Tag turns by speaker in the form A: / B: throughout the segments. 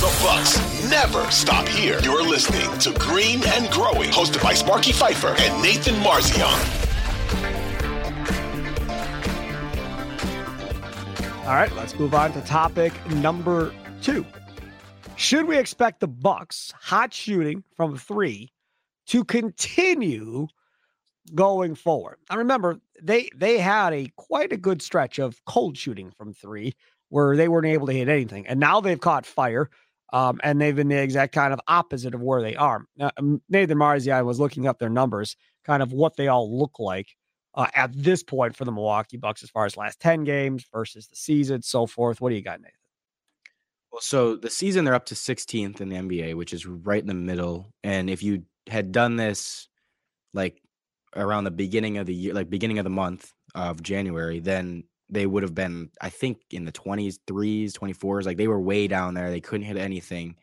A: The Bucks never stop here. You're listening to Green and Growing, hosted by Sparky Fifer and Nathan Marzion.
B: All right, let's move on to topic number two. Should we expect the Bucks hot shooting from three to continue going forward? I remember they they had a quite a good stretch of cold shooting from three where they weren't able to hit anything, and now they've caught fire. Um, and they've been the exact kind of opposite of where they are. Now, Nathan Marzion was looking up their numbers, kind of what they all look like uh, at this point for the Milwaukee Bucks as far as last 10 games versus the season, so forth. What do you got, Nathan?
C: Well, so the season they're up to 16th in the NBA, which is right in the middle. And if you had done this like around the beginning of the year, like beginning of the month of January, then they would have been, I think, in the 20s, threes, 24s. Like they were way down there. They couldn't hit anything.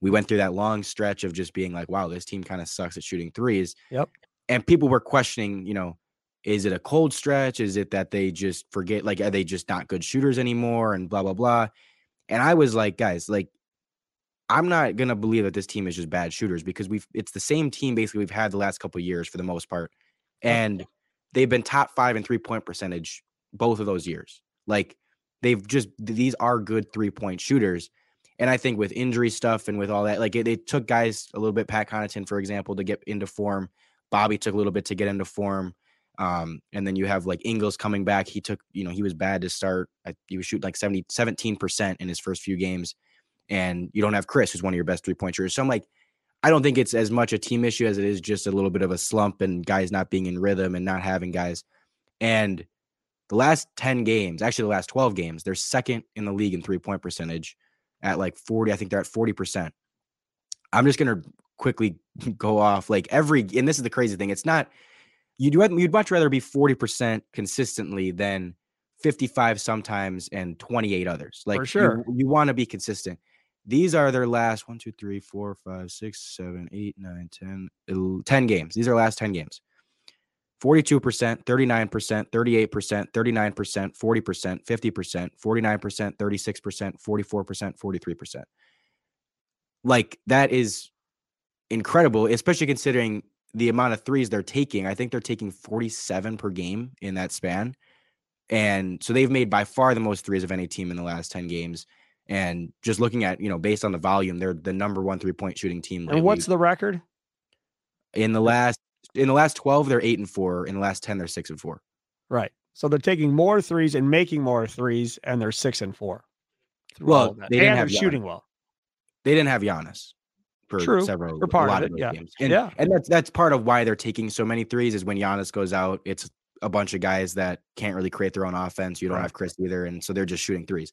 C: We went through that long stretch of just being like, wow, this team kind of sucks at shooting threes.
B: Yep.
C: And people were questioning, you know, is it a cold stretch? Is it that they just forget, like, are they just not good shooters anymore? And blah, blah, blah. And I was like, guys, like, I'm not gonna believe that this team is just bad shooters because we've it's the same team basically we've had the last couple years for the most part. And they've been top five in three point percentage both of those years. Like they've just these are good three point shooters. And I think with injury stuff and with all that, like it, it took guys a little bit, Pat Connaughton, for example, to get into form. Bobby took a little bit to get into form. Um, and then you have like Ingles coming back. He took, you know, he was bad to start. I, he was shooting like 70, 17% in his first few games. And you don't have Khris, who's one of your best three point shooters. So I'm like, I don't think it's as much a team issue as it is just a little bit of a slump and guys not being in rhythm and not having guys. And the last 10 games, actually the last 12 games, they're second in the league in three point percentage at like 40. I think they're at 40%. I'm just going to quickly go off like every, and this is the crazy thing. It's not, you'd, you'd much rather be 40% consistently than 55 sometimes and 28 others. Like,
B: For sure.
C: you, you want to be consistent. These are their last one, two, three, four, five, six, seven, eight, nine, 10, 10 games. These are last 10 games. 42%, 39%, 38%, 39%, 40%, 50%, 49%, 36%, 44%, 43%. Like that is incredible, especially considering the amount of threes they're taking. I think they're taking 47 per game in that span. And so they've made by far the most threes of any team in the last 10 games. And just looking at, you know, based on the volume, they're the number one three point shooting team.
B: And what's the record?
C: in the last in the last 12 they're 8 and 4 in the last 10 they're 6 and 4
B: Right. So they're taking more threes and making more threes, and they're six and four.
C: Well,
B: all of that.
C: they didn't
B: and
C: have
B: they're shooting well.
C: they didn't have Giannis for
B: True,
C: several
B: for part
C: a
B: of
C: lot
B: it,
C: those
B: yeah.
C: games. And,
B: Yeah.
C: and that's that's part of why they're taking so many threes is when Giannis goes out it's a bunch of guys that can't really create their own offense you don't
B: Right.
C: have Khris either and so they're just shooting threes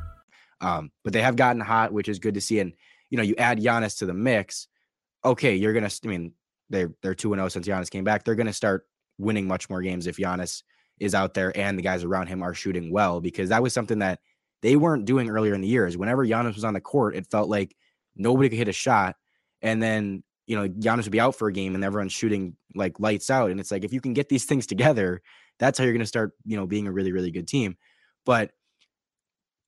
C: Um but they have gotten hot which is good to see and you know you add Giannis to the mix okay you're to I mean they're they're 2 and 0 since Giannis came back they're to start winning much more games if Giannis is out there and the guys around him are shooting well because that was something that they weren't doing earlier in the years. Whenever Giannis was on the court, it felt like nobody could hit a shot. And then, you know, Giannis would be out for a game and everyone's shooting like lights out. And it's like if you can get these things together, that's how you're going to start, you know, being a really, really good team. But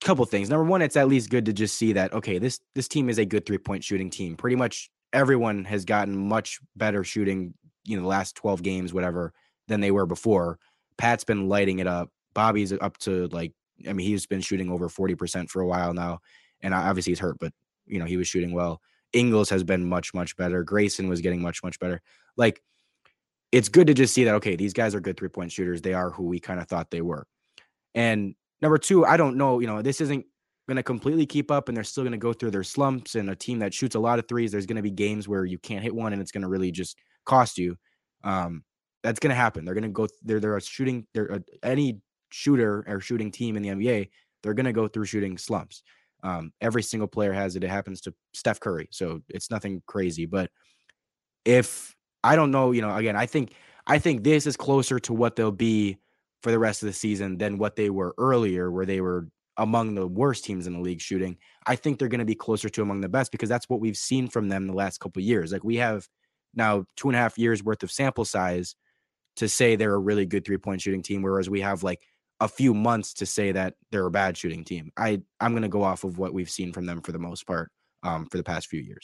C: couple things. Number one, it's at least good to just see that okay, this this team is a good three point shooting team. Pretty much everyone has gotten much better shooting, you know, the last 12 games, whatever, than they were before. Pat's been lighting it up. Bobby's up to like, I mean, he's been shooting over 40% for a while now. And obviously he's hurt, but you know, he was shooting well. Ingles has been much, much better. Grayson was getting much, much better. Like, it's good to just see that, okay, these guys are good three point shooters. They are who we kind of thought they were. And number two, I don't know, you know, this isn't going to completely keep up and they're still going to go through their slumps. And a team that shoots a lot of threes, there's going to be games where you can't hit one and it's going to really just cost you. Um, that's going to happen. They're going to go, they're, they're a shooting, they're a, any shooter or shooting team in the NBA, they're going to go through shooting slumps. Um, every single player has it. It happens to Steph Curry, so it's nothing crazy. But if I don't know, you know, again, I think I think this is closer to what they'll be for the rest of the season than what they were earlier, where they were among the worst teams in the league shooting. I think they're going to be closer to among the best because that's what we've seen from them the last couple years. Like we have now two and a half years worth of sample size to say they're a really good three point shooting team, whereas we have like a few months to say that they're a bad shooting team. I I'm going to go off of what we've seen from them for the most part um, for the past few years.